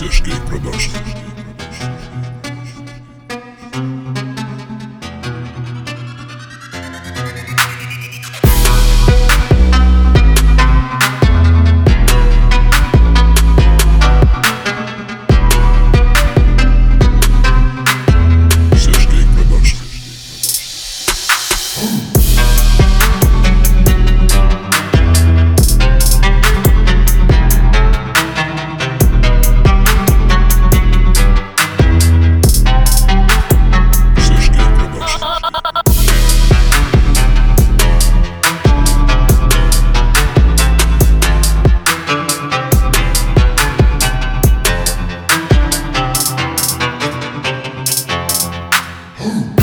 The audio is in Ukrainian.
Сашки Продакшн. who?